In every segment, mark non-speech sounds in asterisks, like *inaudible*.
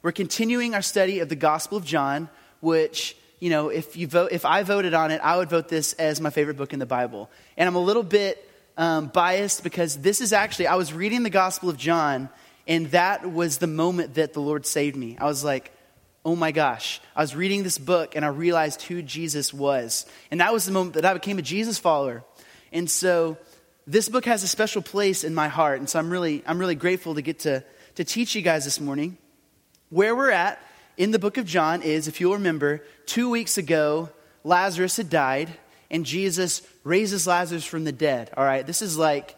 We're continuing our study of the Gospel of John, which, you know, if, you vote, if I voted on it, I would vote this as my favorite book in the Bible. And I'm a little bit um, biased because this is actually, I was reading the Gospel of John, and that was the moment that the Lord saved me. I was like, oh my gosh, I was reading this book and I realized who Jesus was. And that was the moment that I became a Jesus follower. And so this book has a special place in my heart. And so I'm really, I'm really grateful to get to, to teach you guys this morning. Where we're at in the book of John is, if you'll remember, two weeks ago, Lazarus had died and Jesus raises Lazarus from the dead. All right, this is like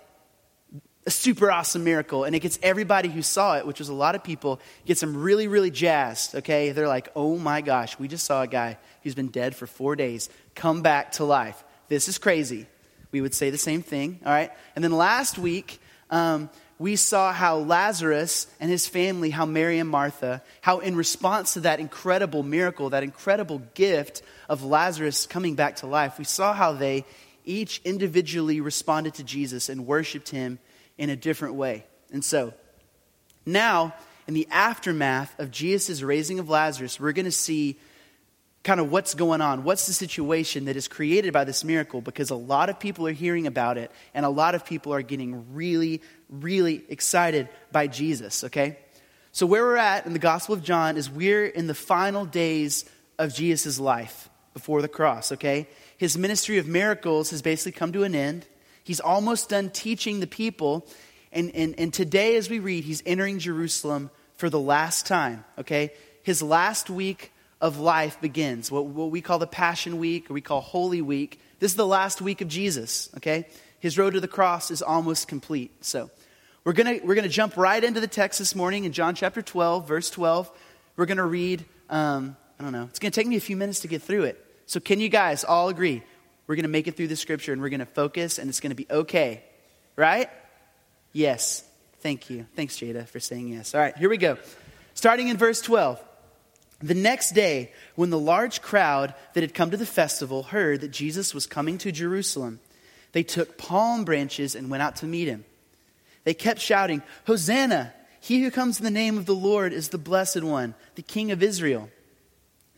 a super awesome miracle. And it gets everybody who saw it, which was a lot of people, gets them really, really jazzed. Okay? They're like, oh my gosh, we just saw a guy who's been dead for four days come back to life. This is crazy. We would say the same thing. All right? And then last week, um, we saw how Lazarus and his family, how Mary and Martha, how in response to that incredible miracle, that incredible gift of Lazarus coming back to life, we saw how they each individually responded to Jesus and worshiped him in a different way. And so, now, in the aftermath of Jesus' raising of Lazarus, we're going to see kind of what's going on. What's the situation that is created by this miracle? Because a lot of people are hearing about it, and a lot of people are getting really, really excited by Jesus, okay? So, where we're at in the Gospel of John is we're in the final days of Jesus' life before the cross, okay? His ministry of miracles has basically come to an end. He's almost done teaching the people. And, and, and today, as we read, he's entering Jerusalem for the last time, okay? His last week of life begins, what, what we call the Passion Week, or we call Holy Week. This is the last week of Jesus, okay? His road to the cross is almost complete. So we're going we're gonna jump right into the text this morning in John chapter 12, verse 12. We're going to read, um, I don't know, it's going to take me a few minutes to get through it. So can you guys all agree? We're going to make it through the scripture and we're going to focus and it's going to be okay. Right? Yes. Thank you. Thanks, Jada, for saying yes. All right, here we go. Starting in verse 12. The next day, when the large crowd that had come to the festival heard that Jesus was coming to Jerusalem, they took palm branches and went out to meet him. They kept shouting, Hosanna! He who comes in the name of the Lord is the blessed one, the King of Israel.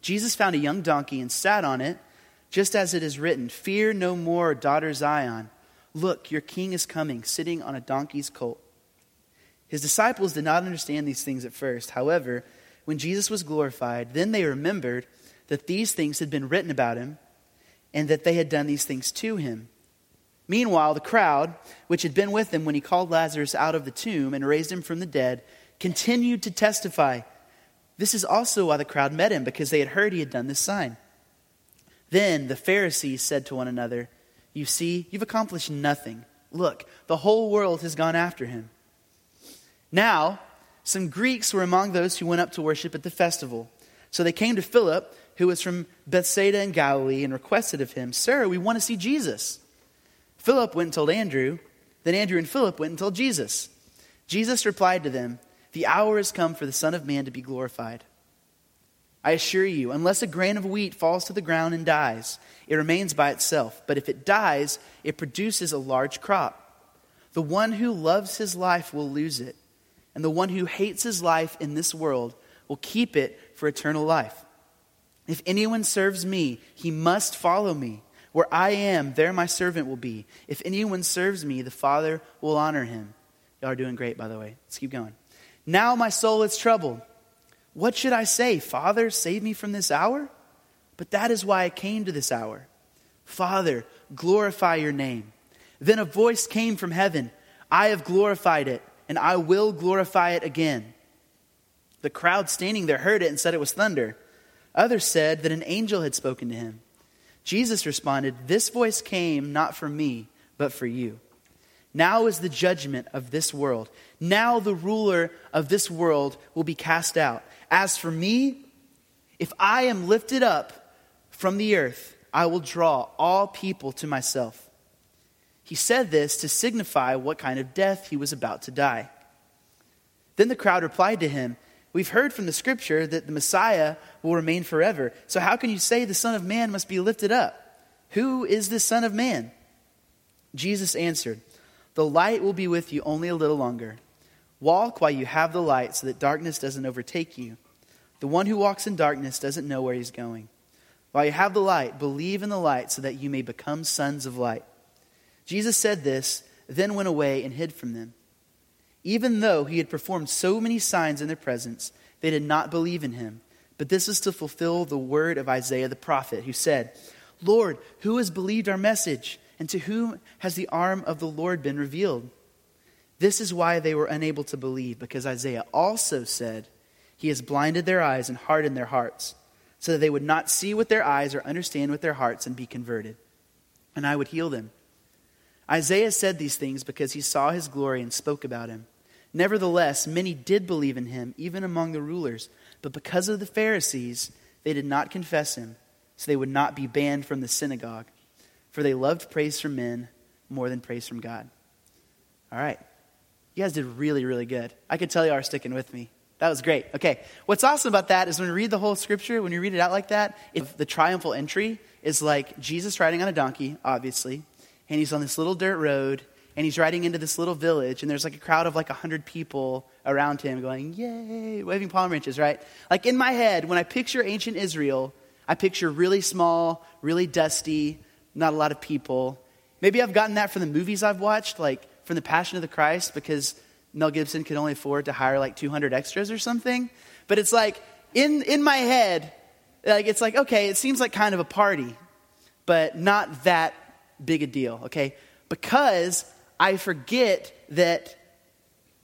Jesus found a young donkey and sat on it just as it is written, Fear no more, daughter Zion. Look, your king is coming, sitting on a donkey's colt. His disciples did not understand these things at first. However, when Jesus was glorified, then they remembered that these things had been written about him and that they had done these things to him. Meanwhile, the crowd, which had been with him when he called Lazarus out of the tomb and raised him from the dead, continued to testify. This is also why the crowd met him, because they had heard he had done this sign. Then the Pharisees said to one another, You see, you've accomplished nothing. Look, the whole world has gone after him. Now, some Greeks were among those who went up to worship at the festival. So they came to Philip, who was from Bethsaida in Galilee, and requested of him, Sir, we want to see Jesus. Philip went and told Andrew. Then Andrew and Philip went and told Jesus. Jesus replied to them, The hour has come for the Son of Man to be glorified. I assure you, unless a grain of wheat falls to the ground and dies, it remains by itself. But if it dies, it produces a large crop. The one who loves his life will lose it, and the one who hates his life in this world will keep it for eternal life. If anyone serves me, he must follow me. Where I am, there my servant will be. If anyone serves me, the Father will honor him. Y'all are doing great, by the way. Let's keep going. Now my soul is troubled. What should I say? Father, save me from this hour? But that is why I came to this hour. Father, glorify your name. Then a voice came from heaven I have glorified it, and I will glorify it again. The crowd standing there heard it and said it was thunder. Others said that an angel had spoken to him. Jesus responded, This voice came not from me, but for you. Now is the judgment of this world. Now the ruler of this world will be cast out. As for me, if I am lifted up from the earth, I will draw all people to myself. He said this to signify what kind of death he was about to die. Then the crowd replied to him, We've heard from the scripture that the Messiah will remain forever. So how can you say the Son of Man must be lifted up? Who is the Son of Man? Jesus answered, The light will be with you only a little longer. Walk while you have the light so that darkness doesn't overtake you. The one who walks in darkness doesn't know where he's going. While you have the light, believe in the light so that you may become sons of light. Jesus said this, then went away and hid from them. Even though he had performed so many signs in their presence, they did not believe in him. But this is to fulfill the word of Isaiah the prophet, who said, Lord, who has believed our message? And to whom has the arm of the Lord been revealed? This is why they were unable to believe, because Isaiah also said, He has blinded their eyes and hardened their hearts, so that they would not see with their eyes or understand with their hearts and be converted. And I would heal them. Isaiah said these things because he saw his glory and spoke about him. Nevertheless, many did believe in him, even among the rulers. But because of the Pharisees, they did not confess him, so they would not be banned from the synagogue. For they loved praise from men more than praise from God. All right. You guys did really, really good. I could tell you are sticking with me. That was great. Okay. What's awesome about that is when you read the whole scripture, when you read it out like that, the triumphal entry is like Jesus riding on a donkey, obviously, and he's on this little dirt road, and he's riding into this little village, and there's like a crowd of like 100 people around him going, Yay, waving palm branches, right? Like in my head, when I picture ancient Israel, I picture really small, really dusty, not a lot of people. Maybe I've gotten that from the movies I've watched, like from The Passion of the Christ, because Mel Gibson could only afford to hire like 200 extras or something. But it's like, in, in my head, like it's like, okay, it seems like kind of a party, but not that big a deal, okay? Because I forget that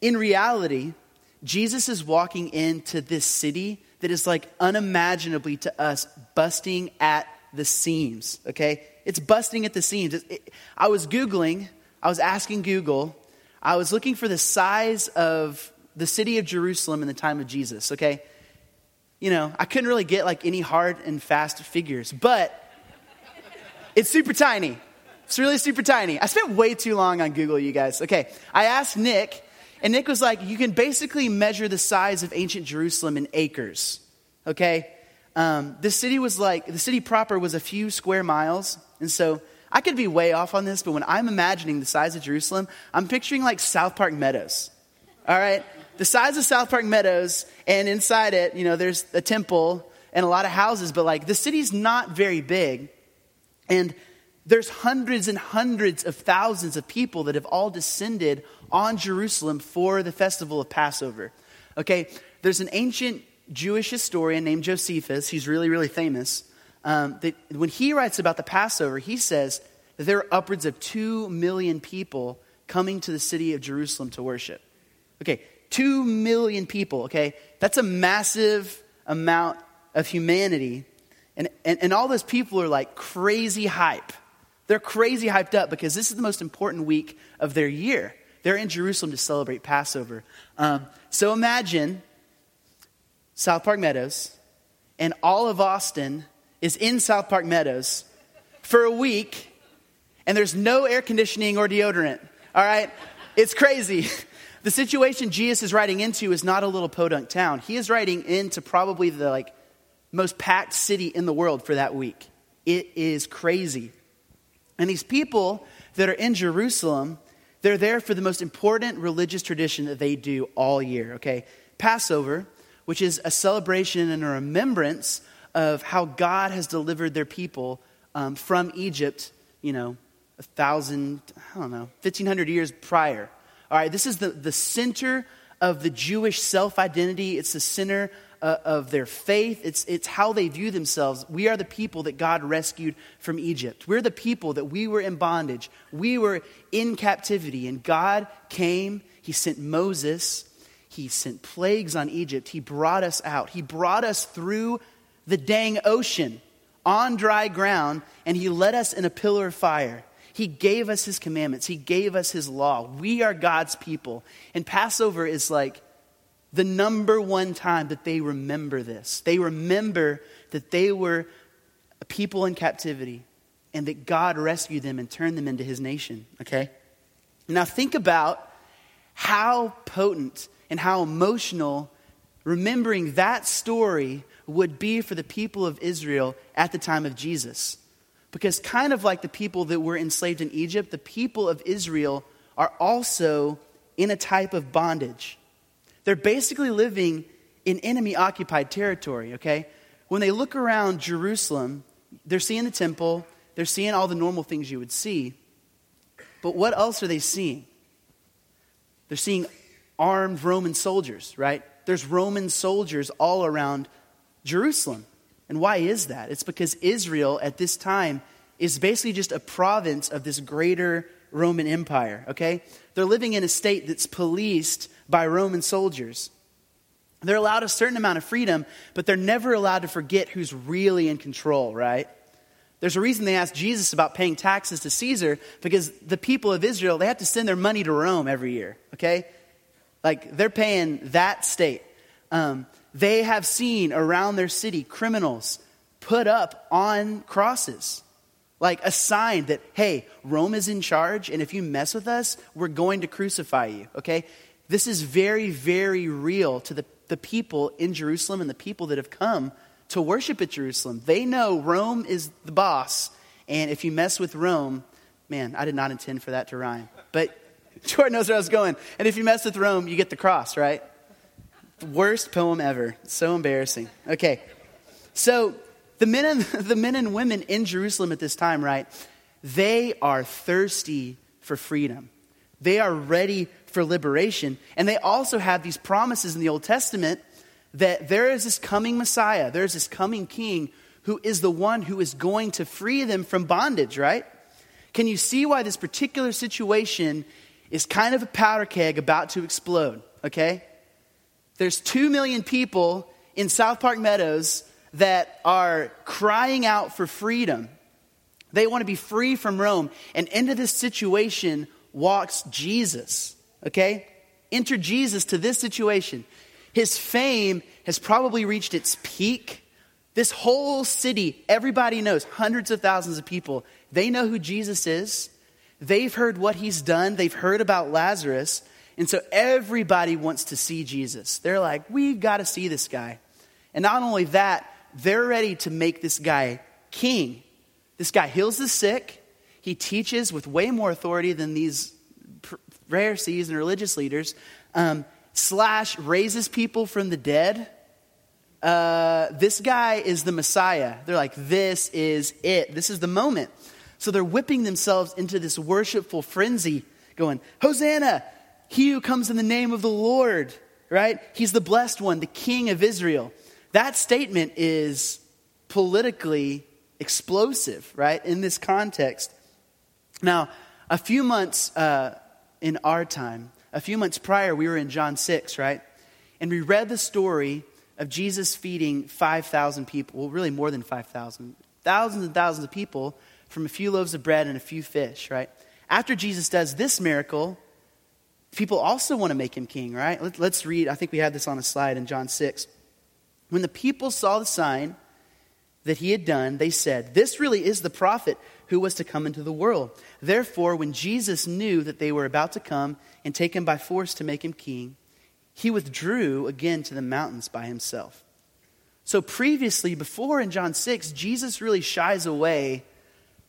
in reality, Jesus is walking into this city that is like unimaginably to us busting at the seams, okay? It's busting at the seams. It, it, I was Googling, I was asking Google, I was looking for the size of the city of Jerusalem in the time of Jesus, okay? You know, I couldn't really get like any hard and fast figures, but it's super tiny. It's really super tiny. I spent way too long on Google, you guys. Okay, I asked Nick, and Nick was like, you can basically measure the size of ancient Jerusalem in acres. Okay? Um, the city was like, the city proper was a few square miles. And so I could be way off on this, but when I'm imagining the size of Jerusalem, I'm picturing like South Park Meadows. All right? The size of South Park Meadows, and inside it, you know, there's a temple and a lot of houses, but like the city's not very big. And there's hundreds and hundreds of thousands of people that have all descended on Jerusalem for the festival of Passover. Okay, there's an ancient Jewish historian named Josephus, he's really, really famous. Um, that when he writes about the Passover, he says that there are upwards of two million people coming to the city of Jerusalem to worship. Okay, two million people, okay? That's a massive amount of humanity. And, and, and all those people are like crazy hype. They're crazy hyped up because this is the most important week of their year. They're in Jerusalem to celebrate Passover. Um, so imagine South Park Meadows, and all of Austin is in South Park Meadows for a week, and there's no air conditioning or deodorant. All right? It's crazy. *laughs* The situation Jesus is riding into is not a little podunk town. He is riding into probably the like most packed city in the world for that week. It is crazy. And these people that are in Jerusalem, they're there for the most important religious tradition that they do all year, okay? Passover, which is a celebration and a remembrance of how God has delivered their people um, from Egypt, you know, a thousand, I don't know, 1500 years prior. All right, this is the, the center of the Jewish self identity. It's the center uh, of their faith. It's, it's how they view themselves. We are the people that God rescued from Egypt. We're the people that we were in bondage. We were in captivity, and God came. He sent Moses. He sent plagues on Egypt. He brought us out. He brought us through the dang ocean on dry ground, and He led us in a pillar of fire. He gave us His commandments. He gave us His law. We are God's people. And Passover is like the number one time that they remember this. They remember that they were a people in captivity and that God rescued them and turned them into his nation, okay? Now think about how potent and how emotional remembering that story would be for the people of Israel at the time of Jesus. Because, kind of like the people that were enslaved in Egypt, the people of Israel are also in a type of bondage. They're basically living in enemy occupied territory, okay? When they look around Jerusalem, they're seeing the temple, they're seeing all the normal things you would see. But what else are they seeing? They're seeing armed Roman soldiers, right? There's Roman soldiers all around Jerusalem. And why is that? It's because Israel at this time is basically just a province of this greater Roman Empire, okay? They're living in a state that's policed by Roman soldiers. They're allowed a certain amount of freedom, but they're never allowed to forget who's really in control, right? There's a reason they asked Jesus about paying taxes to Caesar because the people of Israel, they have to send their money to Rome every year, okay? Like they're paying that state. Um, they have seen around their city criminals put up on crosses, like a sign that, hey, Rome is in charge, and if you mess with us, we're going to crucify you, okay? This is very, very real to the, the people in Jerusalem and the people that have come to worship at Jerusalem. They know Rome is the boss, and if you mess with Rome, man, I did not intend for that to rhyme. But *laughs* Jordan knows where I was going. And if you mess with Rome, you get the cross, right? Worst poem ever. So embarrassing. Okay. So the men and *laughs* the men and women in Jerusalem at this time, right? They are thirsty for freedom. They are ready for liberation. And they also have these promises in the Old Testament that there is this coming Messiah, there's this coming king who is the one who is going to free them from bondage, right? Can you see why this particular situation is kind of a powder keg about to explode, okay? There's two million people in South Park Meadows that are crying out for freedom. They want to be free from Rome. And into this situation walks Jesus, okay? Enter Jesus to this situation. His fame has probably reached its peak. This whole city, everybody knows, hundreds of thousands of people, they know who Jesus is. They've heard what he's done, they've heard about Lazarus. And so everybody wants to see Jesus. They're like, we've got to see this guy. And not only that, they're ready to make this guy king. This guy heals the sick. He teaches with way more authority than these Pharisees and religious leaders. Um, slash raises people from the dead. Uh, this guy is the Messiah. They're like, this is it. This is the moment. So they're whipping themselves into this worshipful frenzy, going, Hosanna, he who comes in the name of the Lord, right? He's the blessed one, the king of Israel. That statement is politically explosive, right, in this context. Now, a few months uh, in our time, a few months prior, we were in John 6, right? And we read the story of Jesus feeding 5,000 people, well, really more than 5,000, thousands and thousands of people from a few loaves of bread and a few fish, right? After Jesus does this miracle, people also want to make him king, right? Let's read, I think we have this on a slide in John 6. When the people saw the sign that he had done, they said, This really is the prophet who was to come into the world. Therefore, when Jesus knew that they were about to come and take him by force to make him king, he withdrew again to the mountains by himself. So, previously, before in John 6, Jesus really shies away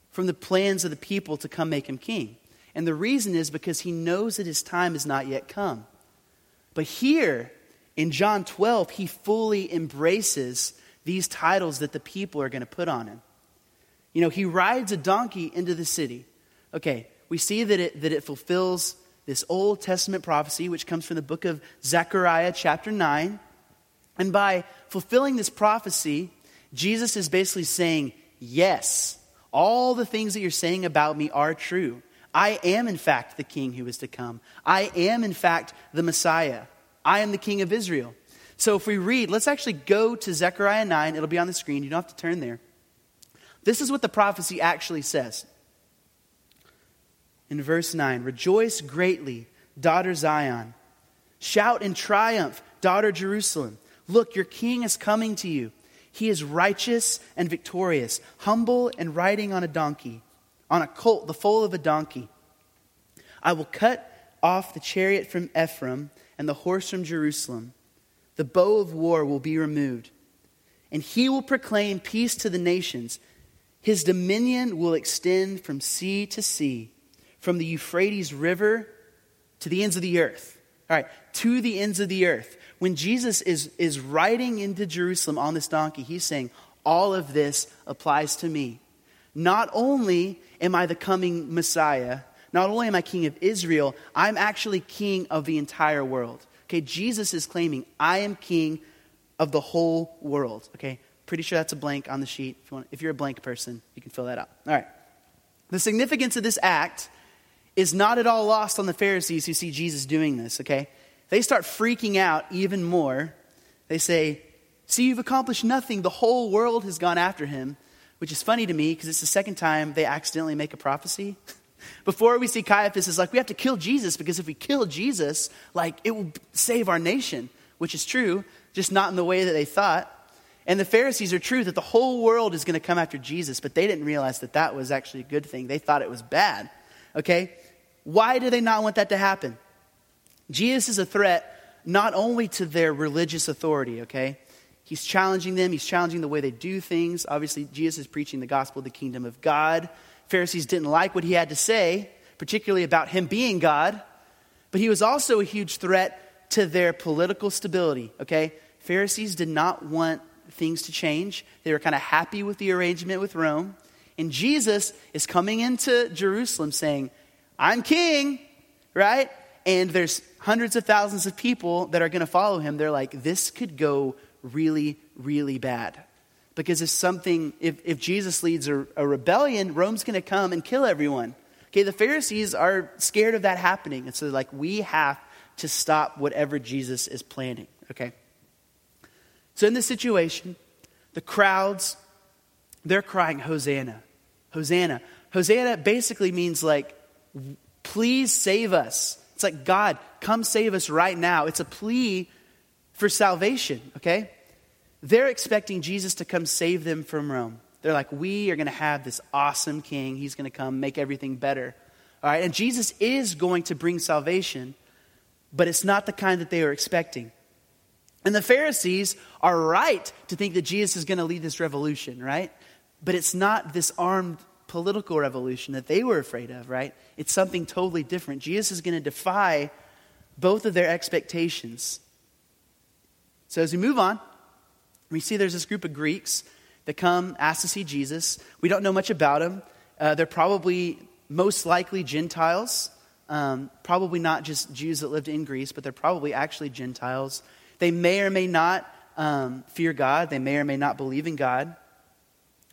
from the plans of the people to come make him king. And the reason is because he knows that his time has not yet come. But here, in John 12, he fully embraces these titles that the people are going to put on him. You know, he rides a donkey into the city. Okay, we see that it, that it fulfills this Old Testament prophecy, which comes from the book of Zechariah, chapter 9. And by fulfilling this prophecy, Jesus is basically saying, Yes, all the things that you're saying about me are true. I am, in fact, the king who is to come. I am, in fact, the Messiah. I am the king of Israel. So if we read, let's actually go to Zechariah 9. It'll be on the screen. You don't have to turn there. This is what the prophecy actually says. In verse 9 Rejoice greatly, daughter Zion. Shout in triumph, daughter Jerusalem. Look, your king is coming to you. He is righteous and victorious, humble and riding on a donkey, on a colt, the foal of a donkey. I will cut off the chariot from Ephraim and the horse from Jerusalem. The bow of war will be removed, and he will proclaim peace to the nations. His dominion will extend from sea to sea, from the Euphrates River to the ends of the earth. All right, to the ends of the earth. when Jesus is, is riding into Jerusalem on this donkey, he's saying, All of this applies to me. Not only am I the coming Messiah, not only am I king of Israel, I'm actually king of the entire world. Okay, Jesus is claiming, I am king of the whole world. Okay, pretty sure that's a blank on the sheet. If, you want, if you're a blank person, you can fill that out. All right. The significance of this act is not at all lost on the Pharisees who see Jesus doing this, okay? They start freaking out even more. They say, See, you've accomplished nothing. The whole world has gone after him, which is funny to me because it's the second time they accidentally make a prophecy. *laughs* Before we see Caiaphas is like, we have to kill Jesus because if we kill Jesus, like it will save our nation, which is true, just not in the way that they thought. And the Pharisees are true that the whole world is going to come after Jesus, but they didn't realize that that was actually a good thing. They thought it was bad. Okay? Why do they not want that to happen? Jesus is a threat not only to their religious authority, okay? He's challenging them, he's challenging the way they do things. Obviously, Jesus is preaching the gospel of the kingdom of God. Pharisees didn't like what he had to say, particularly about him being God, but he was also a huge threat to their political stability, okay? Pharisees did not want things to change. They were kind of happy with the arrangement with Rome. And Jesus is coming into Jerusalem saying, I'm king, right? And there's hundreds of thousands of people that are going to follow him. They're like, this could go really, really bad. Because if something, if, if Jesus leads a, a rebellion, Rome's going to come and kill everyone. Okay, the Pharisees are scared of that happening. And so they're like, we have to stop whatever Jesus is planning. Okay? So in this situation, the crowds, they're crying, Hosanna, Hosanna. Hosanna basically means like, please save us. It's like, God, come save us right now. It's a plea for salvation, okay? They're expecting Jesus to come save them from Rome. They're like, we are going to have this awesome king. He's going to come make everything better. All right, and Jesus is going to bring salvation, but it's not the kind that they were expecting. And the Pharisees are right to think that Jesus is going to lead this revolution, right? But it's not this armed political revolution that they were afraid of, right? It's something totally different. Jesus is going to defy both of their expectations. So as we move on, we see there's this group of Greeks that come, ask to see Jesus. We don't know much about them. Uh, they're probably most likely Gentiles, um, probably not just Jews that lived in Greece, but they're probably actually Gentiles. They may or may not um, fear God, they may or may not believe in God.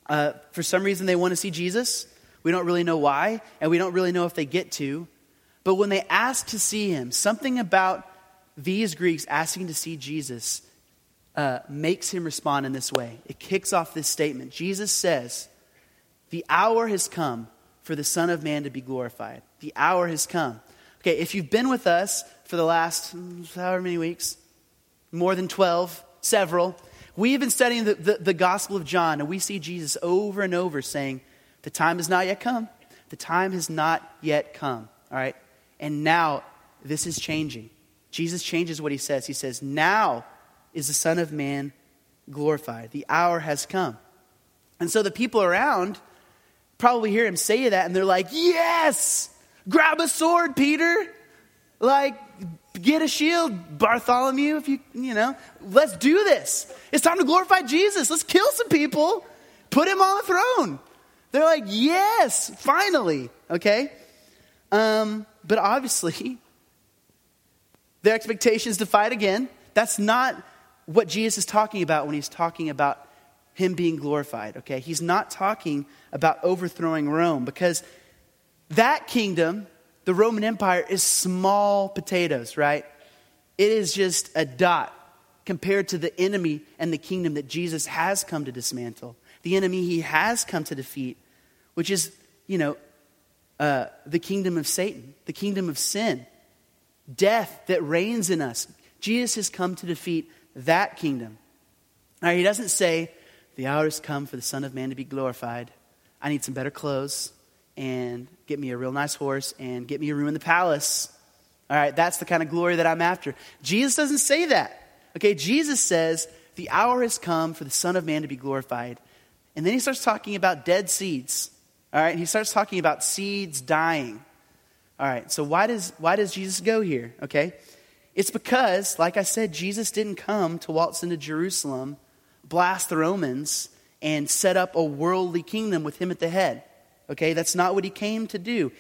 Uh, for some reason, they want to see Jesus. We don't really know why, and we don't really know if they get to. But when they ask to see him, something about these Greeks asking to see Jesus uh, makes him respond in this way. It kicks off this statement. Jesus says, The hour has come for the Son of Man to be glorified. The hour has come. Okay, if you've been with us for the last mm, however many weeks, more than 12, several, we have been studying the, the, the Gospel of John, and we see Jesus over and over saying, The time has not yet come. The time has not yet come. All right? And now this is changing. Jesus changes what he says. He says, Now is the Son of Man glorified. The hour has come. And so the people around probably hear him say that and they're like, Yes! Grab a sword, Peter! Like, get a shield, Bartholomew, if you, you know. Let's do this. It's time to glorify Jesus. Let's kill some people, put him on the throne. They're like, Yes, finally. Okay? Um, but obviously, *laughs* their expectations to fight again. That's not what Jesus is talking about when he's talking about him being glorified, okay? He's not talking about overthrowing Rome because that kingdom, the Roman Empire, is small potatoes, right? It is just a dot compared to the enemy and the kingdom that Jesus has come to dismantle, the enemy he has come to defeat, which is, you know, uh, the kingdom of Satan, the kingdom of sin, death that reigns in us. Jesus has come to defeat that kingdom. Now, he doesn't say, The hour has come for the Son of Man to be glorified. I need some better clothes and get me a real nice horse and get me a room in the palace. All right, that's the kind of glory that I'm after. Jesus doesn't say that. Okay, Jesus says, The hour has come for the Son of Man to be glorified. And then he starts talking about dead seeds. All right, he starts talking about seeds dying. All right, so why does, why does Jesus go here? Okay, It's because, like I said, Jesus didn't come to waltz into Jerusalem, blast the Romans, and set up a worldly kingdom with him at the head. Okay, that's not what he came to do.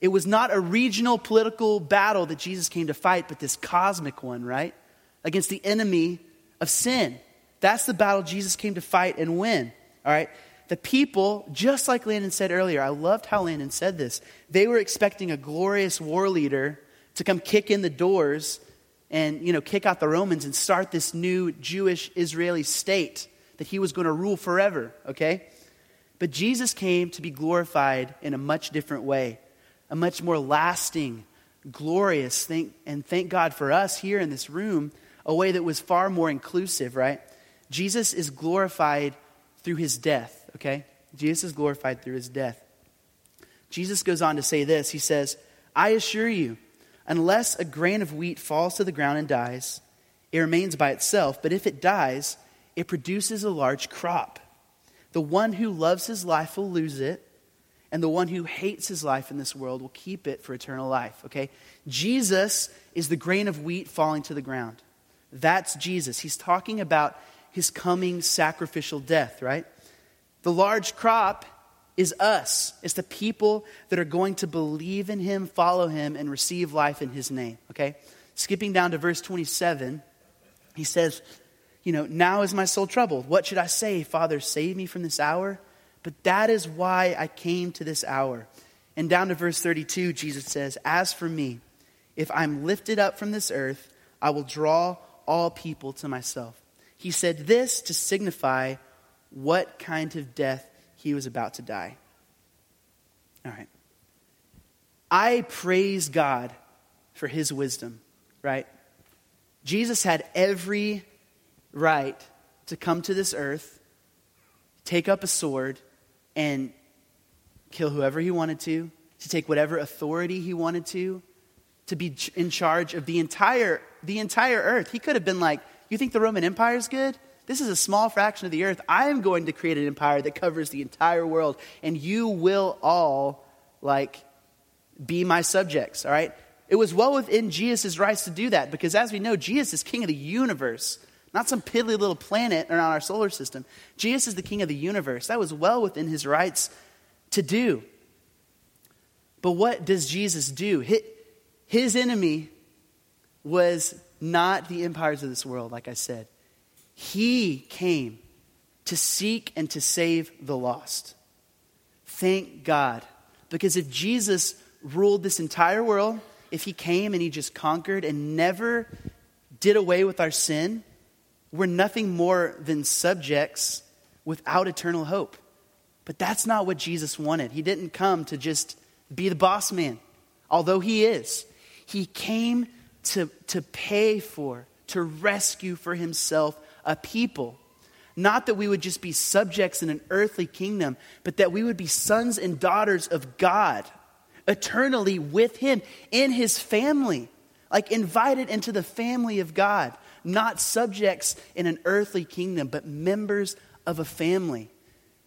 It was not a regional political battle that Jesus came to fight, but this cosmic one, right? Against the enemy of sin. That's the battle Jesus came to fight and win. All right? The people, just like Landon said earlier, I loved how Landon said this. They were expecting a glorious war leader to come kick in the doors and, you know, kick out the Romans and start this new Jewish Israeli state that he was going to rule forever, okay? But Jesus came to be glorified in a much different way, a much more lasting, glorious thing. And thank God for us here in this room, a way that was far more inclusive, right? Jesus is glorified through his death, okay? Jesus is glorified through his death. Jesus goes on to say this He says, I assure you, unless a grain of wheat falls to the ground and dies, it remains by itself, but if it dies, it produces a large crop. The one who loves his life will lose it, and the one who hates his life in this world will keep it for eternal life, okay? Jesus is the grain of wheat falling to the ground. That's Jesus. He's talking about his coming sacrificial death, right? The large crop is us. It's the people that are going to believe in him, follow him, and receive life in his name, okay? Skipping down to verse 27, he says, You know, now is my soul troubled. What should I say? Father, save me from this hour? But that is why I came to this hour. And down to verse 32, Jesus says, As for me, if I'm lifted up from this earth, I will draw all people to myself. He said this to signify what kind of death he was about to die. All right. I praise God for his wisdom, right? Jesus had every right to come to this earth, take up a sword, and kill whoever he wanted to, to take whatever authority he wanted to, to be in charge of the entire, the entire earth. He could have been like, You think the Roman Empire is good? This is a small fraction of the earth. I am going to create an empire that covers the entire world, and you will all, like, be my subjects, all right? It was well within Jesus' rights to do that because, as we know, Jesus is king of the universe, not some piddly little planet around our solar system. Jesus is the king of the universe. That was well within his rights to do. But what does Jesus do? His enemy was not the empires of this world, like I said. He came to seek and to save the lost. Thank God. Because if Jesus ruled this entire world, if he came and he just conquered and never did away with our sin, we're nothing more than subjects without eternal hope. But that's not what Jesus wanted. He didn't come to just be the boss man, although he is. He came to, to pay for, to rescue for himself a people. Not that we would just be subjects in an earthly kingdom, but that we would be sons and daughters of God, eternally with Him, in His family, like invited into the family of God, not subjects in an earthly kingdom, but members of a family.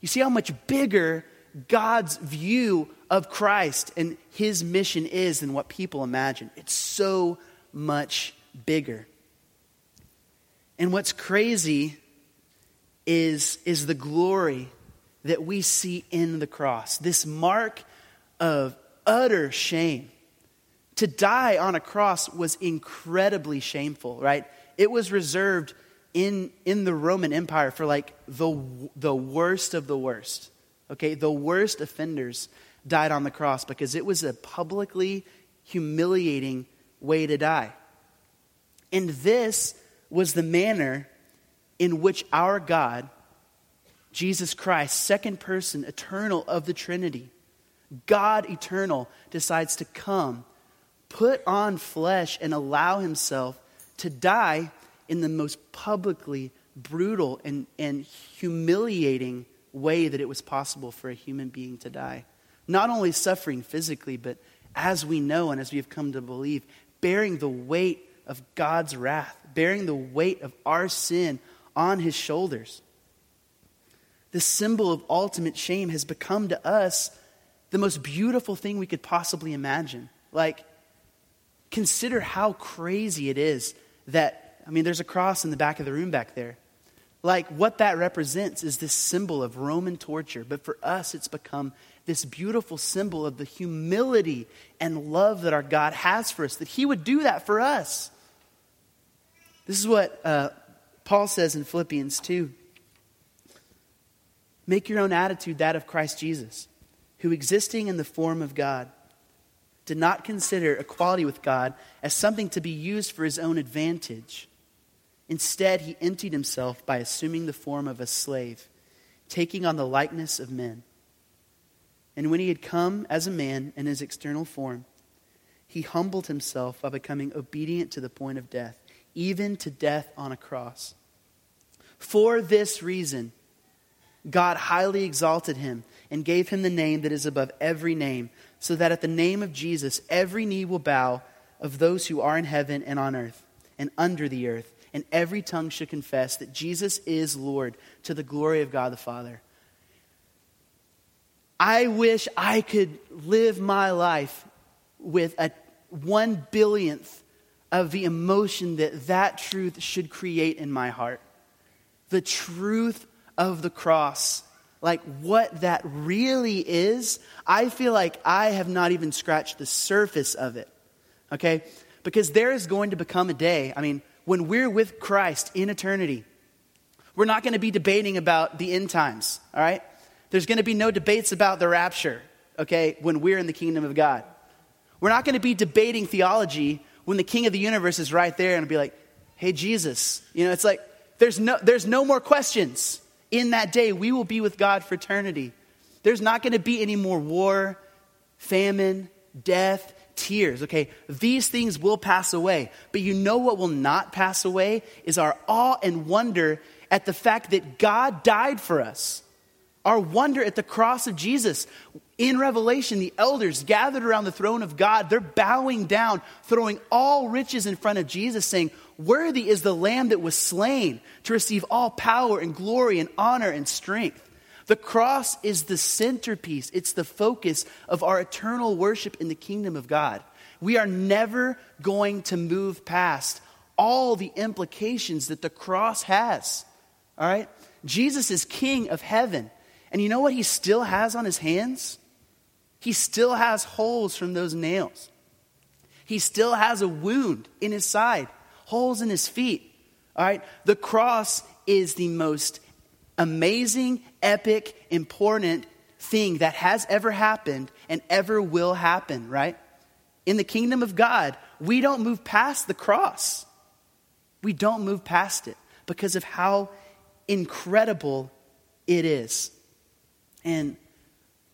You see how much bigger God's view of Christ and His mission is than what people imagine. It's so much bigger. And what's crazy is, is the glory that we see in the cross. This mark of utter shame. To die on a cross was incredibly shameful, right? It was reserved in, in the Roman Empire for like the, the worst of the worst. Okay, the worst offenders died on the cross because it was a publicly humiliating way to die. And this was the manner in which our God, Jesus Christ, second person, eternal of the Trinity, God eternal, decides to come, put on flesh, and allow himself to die in the most publicly brutal and, and humiliating way that it was possible for a human being to die. Not only suffering physically, but as we know and as we have come to believe, bearing the weight of God's wrath, bearing the weight of our sin on his shoulders. The symbol of ultimate shame has become to us the most beautiful thing we could possibly imagine. Like, consider how crazy it is that, I mean, there's a cross in the back of the room back there. Like, what that represents is this symbol of Roman torture. But for us, it's become this beautiful symbol of the humility and love that our God has for us, that He would do that for us. This is what uh, Paul says in Philippians 2. Make your own attitude that of Christ Jesus, who existing in the form of God, did not consider equality with God as something to be used for his own advantage. Instead, he emptied himself by assuming the form of a slave, taking on the likeness of men. And when he had come as a man in his external form, he humbled himself by becoming obedient to the point of death, even to death on a cross. For this reason, God highly exalted him and gave him the name that is above every name, so that at the name of Jesus every knee will bow of those who are in heaven and on earth and under the earth, and every tongue should confess that Jesus is Lord to the glory of God the Father. I wish I could live my life with a one billionth of the emotion that that truth should create in my heart. The truth of the cross, like what that really is, I feel like I have not even scratched the surface of it. Okay? Because there is going to become a day, I mean, when we're with Christ in eternity, we're not going to be debating about the end times, all right? There's going to be no debates about the rapture, okay, when we're in the kingdom of God. We're not going to be debating theology when the king of the universe is right there and be like, hey, Jesus. You know, it's like, there's no, there's no more questions in that day, we will be with God for eternity. There's not going to be any more war, famine, death, tears. Okay, these things will pass away. But you know what will not pass away is our awe and wonder at the fact that God died for us. Our wonder at the cross of Jesus. In Revelation, the elders gathered around the throne of God, they're bowing down, throwing all riches in front of Jesus, saying, Worthy is the Lamb that was slain to receive all power and glory and honor and strength. The cross is the centerpiece, it's the focus of our eternal worship in the kingdom of God. We are never going to move past all the implications that the cross has. All right? Jesus is king of heaven. And you know what he still has on his hands? He still has holes from those nails. He still has a wound in his side holes in his feet. All right? The cross is the most amazing, epic, important thing that has ever happened and ever will happen, right? In the kingdom of God, we don't move past the cross. We don't move past it because of how incredible it is. And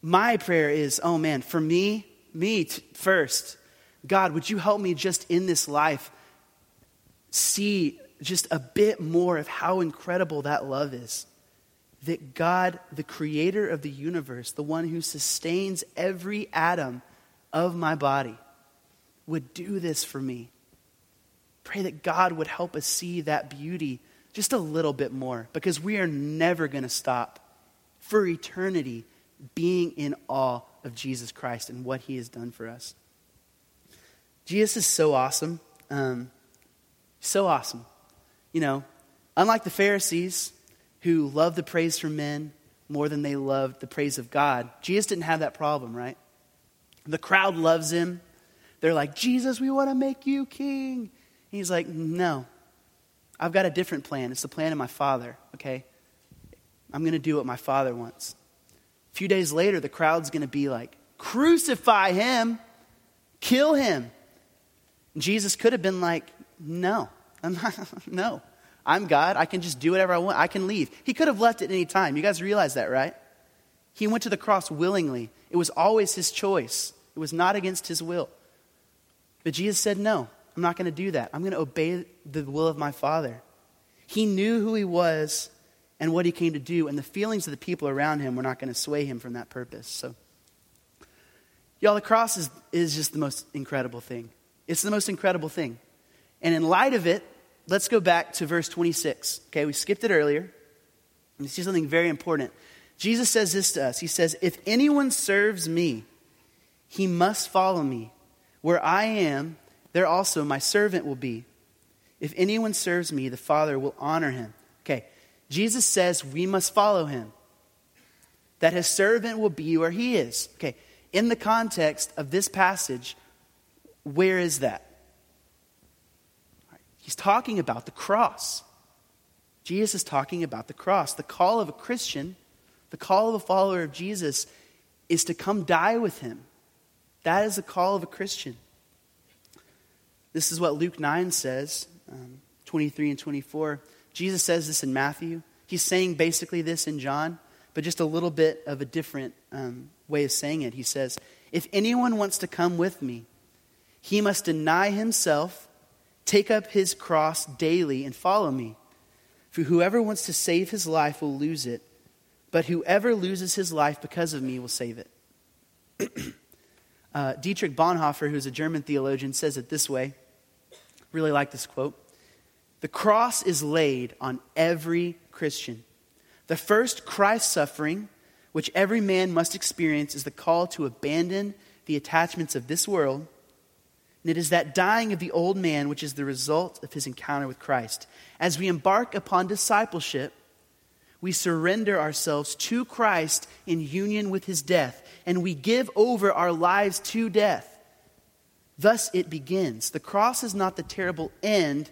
my prayer is, oh man, for me, me t- first, God, would you help me just in this life see just a bit more of how incredible that love is. That God, the creator of the universe, the one who sustains every atom of my body, would do this for me. Pray that God would help us see that beauty just a little bit more because we are never going to stop for eternity being in awe of Jesus Christ and what he has done for us. Jesus is so awesome. Um, so awesome. You know, unlike the Pharisees who loved the praise from men more than they loved the praise of God, Jesus didn't have that problem, right? The crowd loves him. They're like, Jesus, we want to make you king. He's like, no, I've got a different plan. It's the plan of my father, okay? I'm going to do what my father wants. A few days later, the crowd's going to be like, crucify him, kill him. And Jesus could have been like, no, I'm not, *laughs* no. I'm God. I can just do whatever I want. I can leave. He could have left at any time. You guys realize that, right? He went to the cross willingly. It was always his choice, it was not against his will. But Jesus said, No, I'm not going to do that. I'm going to obey the will of my Father. He knew who he was and what he came to do, and the feelings of the people around him were not going to sway him from that purpose. So, y'all, the cross is, is just the most incredible thing. It's the most incredible thing. And in light of it, let's go back to verse 26. Okay, we skipped it earlier. You see something very important. Jesus says this to us He says, If anyone serves me, he must follow me. Where I am, there also my servant will be. If anyone serves me, the Father will honor him. Jesus says we must follow him, that his servant will be where he is. Okay, in the context of this passage, where is that? He's talking about the cross. Jesus is talking about the cross. The call of a Christian, the call of a follower of Jesus, is to come die with him. That is the call of a Christian. This is what Luke 9 says, um, 23 and 24. Jesus says this in Matthew. He's saying basically this in John, but just a little bit of a different um, way of saying it. He says, If anyone wants to come with me, he must deny himself, take up his cross daily, and follow me. For whoever wants to save his life will lose it, but whoever loses his life because of me will save it. *clears throat* uh, Dietrich Bonhoeffer, who's a German theologian, says it this way. Really like this quote. The cross is laid on every Christian. The first Christ suffering, which every man must experience, is the call to abandon the attachments of this world. And it is that dying of the old man which is the result of his encounter with Christ. As we embark upon discipleship, we surrender ourselves to Christ in union with his death, and we give over our lives to death. Thus it begins. The cross is not the terrible end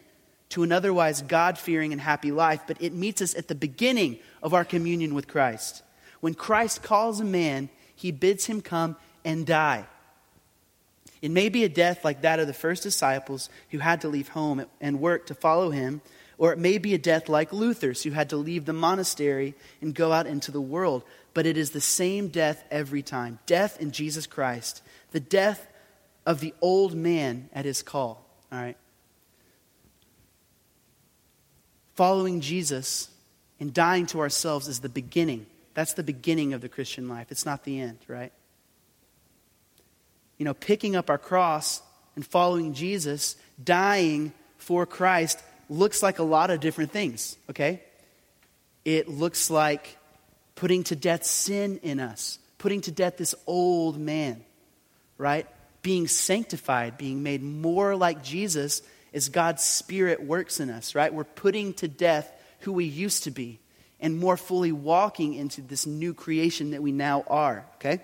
to an otherwise God fearing and happy life, but it meets us at the beginning of our communion with Christ. When Christ calls a man, he bids him come and die. It may be a death like that of the first disciples who had to leave home and work to follow him, or it may be a death like Luther's who had to leave the monastery and go out into the world. But it is the same death every time death in Jesus Christ, the death of the old man at his call. All right? Following Jesus and dying to ourselves is the beginning. That's the beginning of the Christian life. It's not the end, right? You know, picking up our cross and following Jesus, dying for Christ, looks like a lot of different things, okay? It looks like putting to death sin in us, putting to death this old man, right? Being sanctified, being made more like Jesus as God's Spirit works in us, right? We're putting to death who we used to be and more fully walking into this new creation that we now are, okay?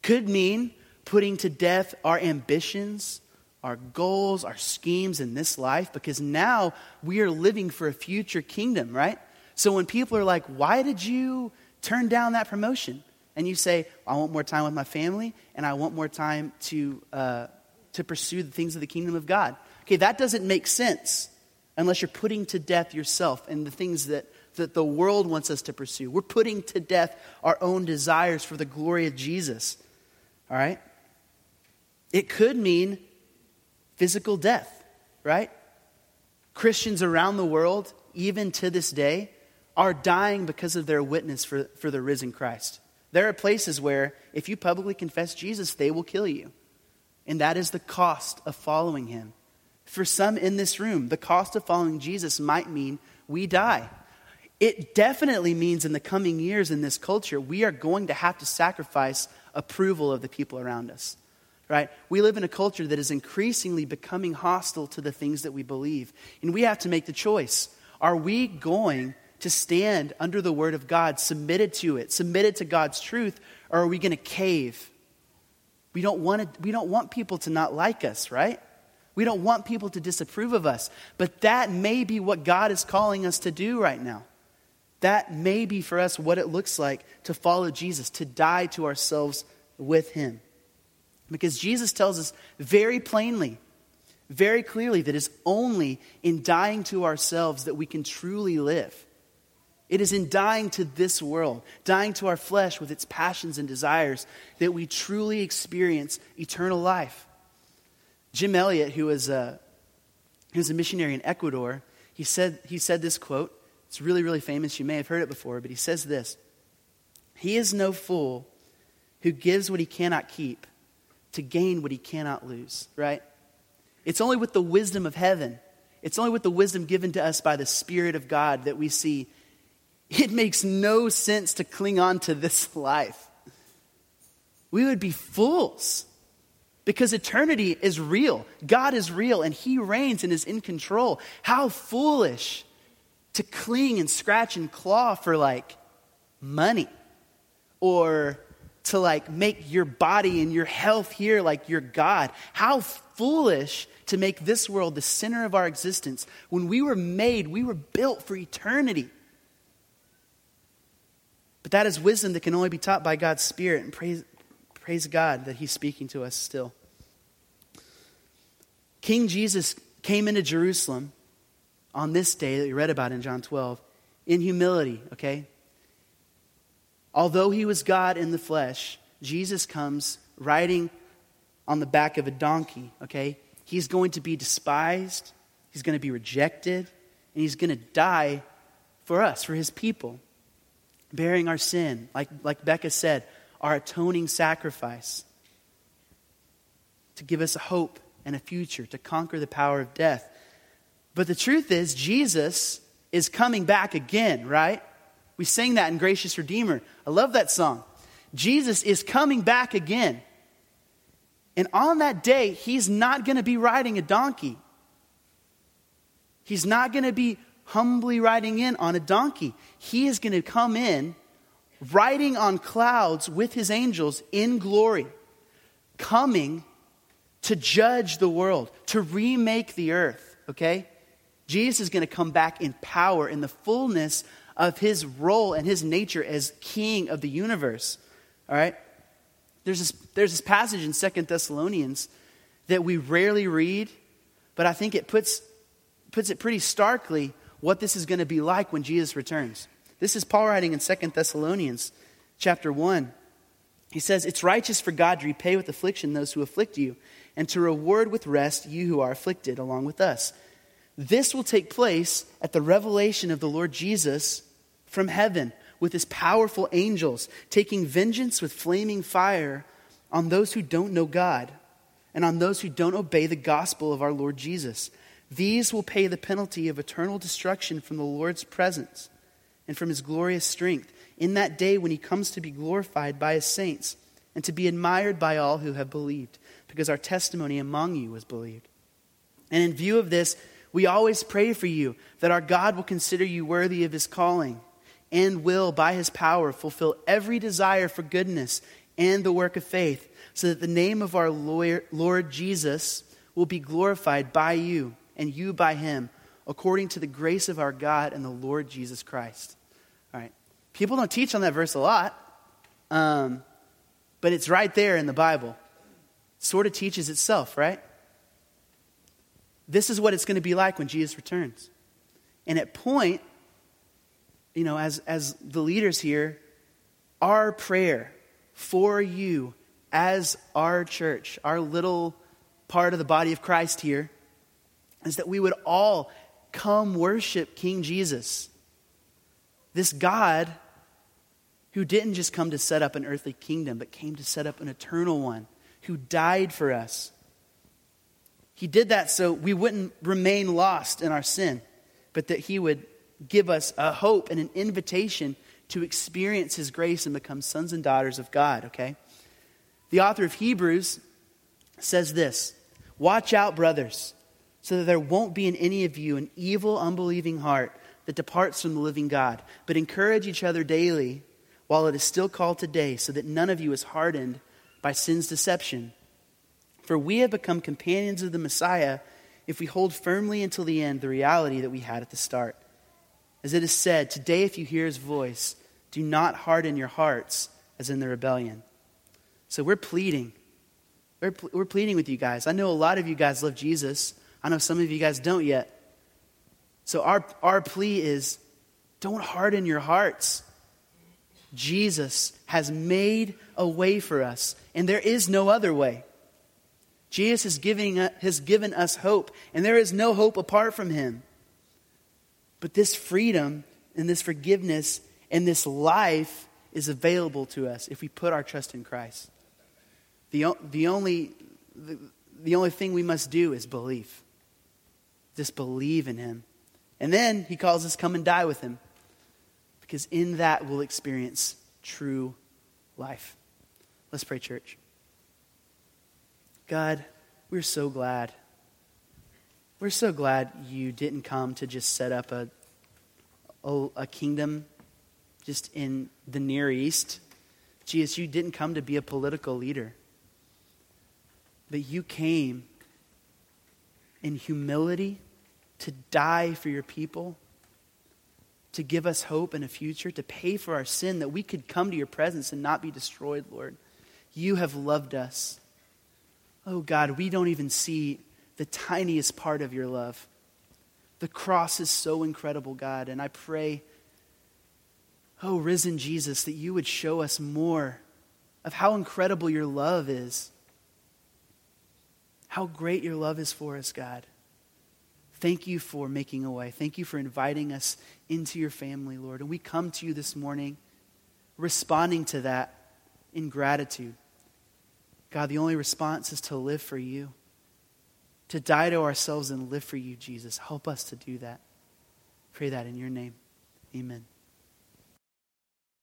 Could mean putting to death our ambitions, our goals, our schemes in this life, because now we are living for a future kingdom, right? So when people are like, why did you turn down that promotion? And you say, I want more time with my family, and I want more time to, uh, to pursue the things of the kingdom of God. Okay, that doesn't make sense unless you're putting to death yourself and the things that, that the world wants us to pursue. We're putting to death our own desires for the glory of Jesus. All right? It could mean physical death, right? Christians around the world, even to this day, are dying because of their witness for, for the risen Christ. There are places where, if you publicly confess Jesus, they will kill you. And that is the cost of following him. For some in this room, the cost of following Jesus might mean we die. It definitely means in the coming years in this culture, we are going to have to sacrifice approval of the people around us. Right? We live in a culture that is increasingly becoming hostile to the things that we believe. And we have to make the choice. Are we going to stand under the word of God, submitted to it, submitted to God's truth, or are we going to cave? We don't want to, we don't want people to not like us, right? We don't want people to disapprove of us. But that may be what God is calling us to do right now. That may be for us what it looks like to follow Jesus, to die to ourselves with Him. Because Jesus tells us very plainly, very clearly, that it's only in dying to ourselves that we can truly live. It is in dying to this world, dying to our flesh with its passions and desires, that we truly experience eternal life. Jim Elliot, who was a, who was a missionary in Ecuador, he said, he said this quote. It's really, really famous. You may have heard it before, but he says this He is no fool who gives what he cannot keep to gain what he cannot lose, right? It's only with the wisdom of heaven, it's only with the wisdom given to us by the Spirit of God that we see it makes no sense to cling on to this life. We would be fools Because eternity is real. God is real and He reigns and is in control. How foolish to cling and scratch and claw for like money or to like make your body and your health here like your God. How foolish to make this world the center of our existence. When we were made, we were built for eternity. But that is wisdom that can only be taught by God's Spirit, and praise, praise God that He's speaking to us still. King Jesus came into Jerusalem on this day that we read about in John 12 in humility, okay? Although he was God in the flesh, Jesus comes riding on the back of a donkey, okay? He's going to be despised, he's going to be rejected, and he's going to die for us, for his people, bearing our sin, like, like Becca said, our atoning sacrifice to give us a hope and a future, to conquer the power of death. But the truth is, Jesus is coming back again, right? We sang that in Gracious Redeemer. I love that song. Jesus is coming back again. And on that day, he's not going to be riding a donkey. He's not going to be humbly riding in on a donkey. He is going to come in riding on clouds with his angels in glory, coming to judge the world, to remake the earth, okay? Jesus is going to come back in power, in the fullness of his role and his nature as king of the universe. All right? There's this, there's this passage in Second Thessalonians that we rarely read, but I think it puts, puts it pretty starkly what this is going to be like when Jesus returns. This is Paul writing in Second Thessalonians chapter 1. He says, It's righteous for God to repay with affliction those who afflict you, and to reward with rest you who are afflicted along with us. This will take place at the revelation of the Lord Jesus from heaven with his powerful angels, taking vengeance with flaming fire on those who don't know God and on those who don't obey the gospel of our Lord Jesus. These will pay the penalty of eternal destruction from the Lord's presence and from his glorious strength in that day when he comes to be glorified by his saints and to be admired by all who have believed, because our testimony among you was believed. And in view of this, we always pray for you that our God will consider you worthy of his calling and will, by his power, fulfill every desire for goodness and the work of faith, so that the name of our Lord Jesus will be glorified by you and you by him, according to the grace of our God and the Lord Jesus Christ. All right. People don't teach on that verse a lot, um, but it's right there in the Bible. It sort of teaches itself, right? This is what it's going to be like when Jesus returns. And at point, you know, as, as the leaders here, our prayer for you as our church, our little part of the body of Christ here, is that we would all come worship King Jesus. This God who didn't just come to set up an earthly kingdom, but came to set up an eternal one, who died for us he did that so we wouldn't remain lost in our sin, but that He would give us a hope and an invitation to experience His grace and become sons and daughters of God, okay? The author of Hebrews says this Watch out, brothers, so that there won't be in any of you an evil, unbelieving heart that departs from the living God, but encourage each other daily while it is still called today, so that none of you is hardened by sin's deception. For we have become companions of the Messiah if we hold firmly until the end the reality that we had at the start. As it is said, Today, if you hear his voice, do not harden your hearts as in the rebellion. So we're pleading. We're, we're pleading with you guys. I know a lot of you guys love Jesus. I know some of you guys don't yet. So our, our plea is don't harden your hearts. Jesus has made a way for us, and there is no other way. Jesus is giving, uh, has given us hope, and there is no hope apart from him. But this freedom and this forgiveness and this life is available to us if we put our trust in Christ. The, the, only, the, the only thing we must do is believe. Just believe in him. And then he calls us come and die with him. Because in that we'll experience true life. Let's pray, church. God, we're so glad. We're so glad you didn't come to just set up a, a, a kingdom just in the Near East. Jesus, you didn't come to be a political leader, but you came in humility to die for your people, to give us hope and a future, to pay for our sin, that we could come to your presence and not be destroyed, Lord. You have loved us. Oh God, we don't even see the tiniest part of your love. The cross is so incredible, God, and I pray, oh, risen Jesus, that you would show us more of how incredible your love is, how great your love is for us, God. Thank you for making a way. Thank you for inviting us into your family, Lord. And we come to you this morning responding to that in gratitude. God, the only response is to live for you, to die to ourselves and live for you, Jesus. Help us to do that. Pray that in your name. Amen.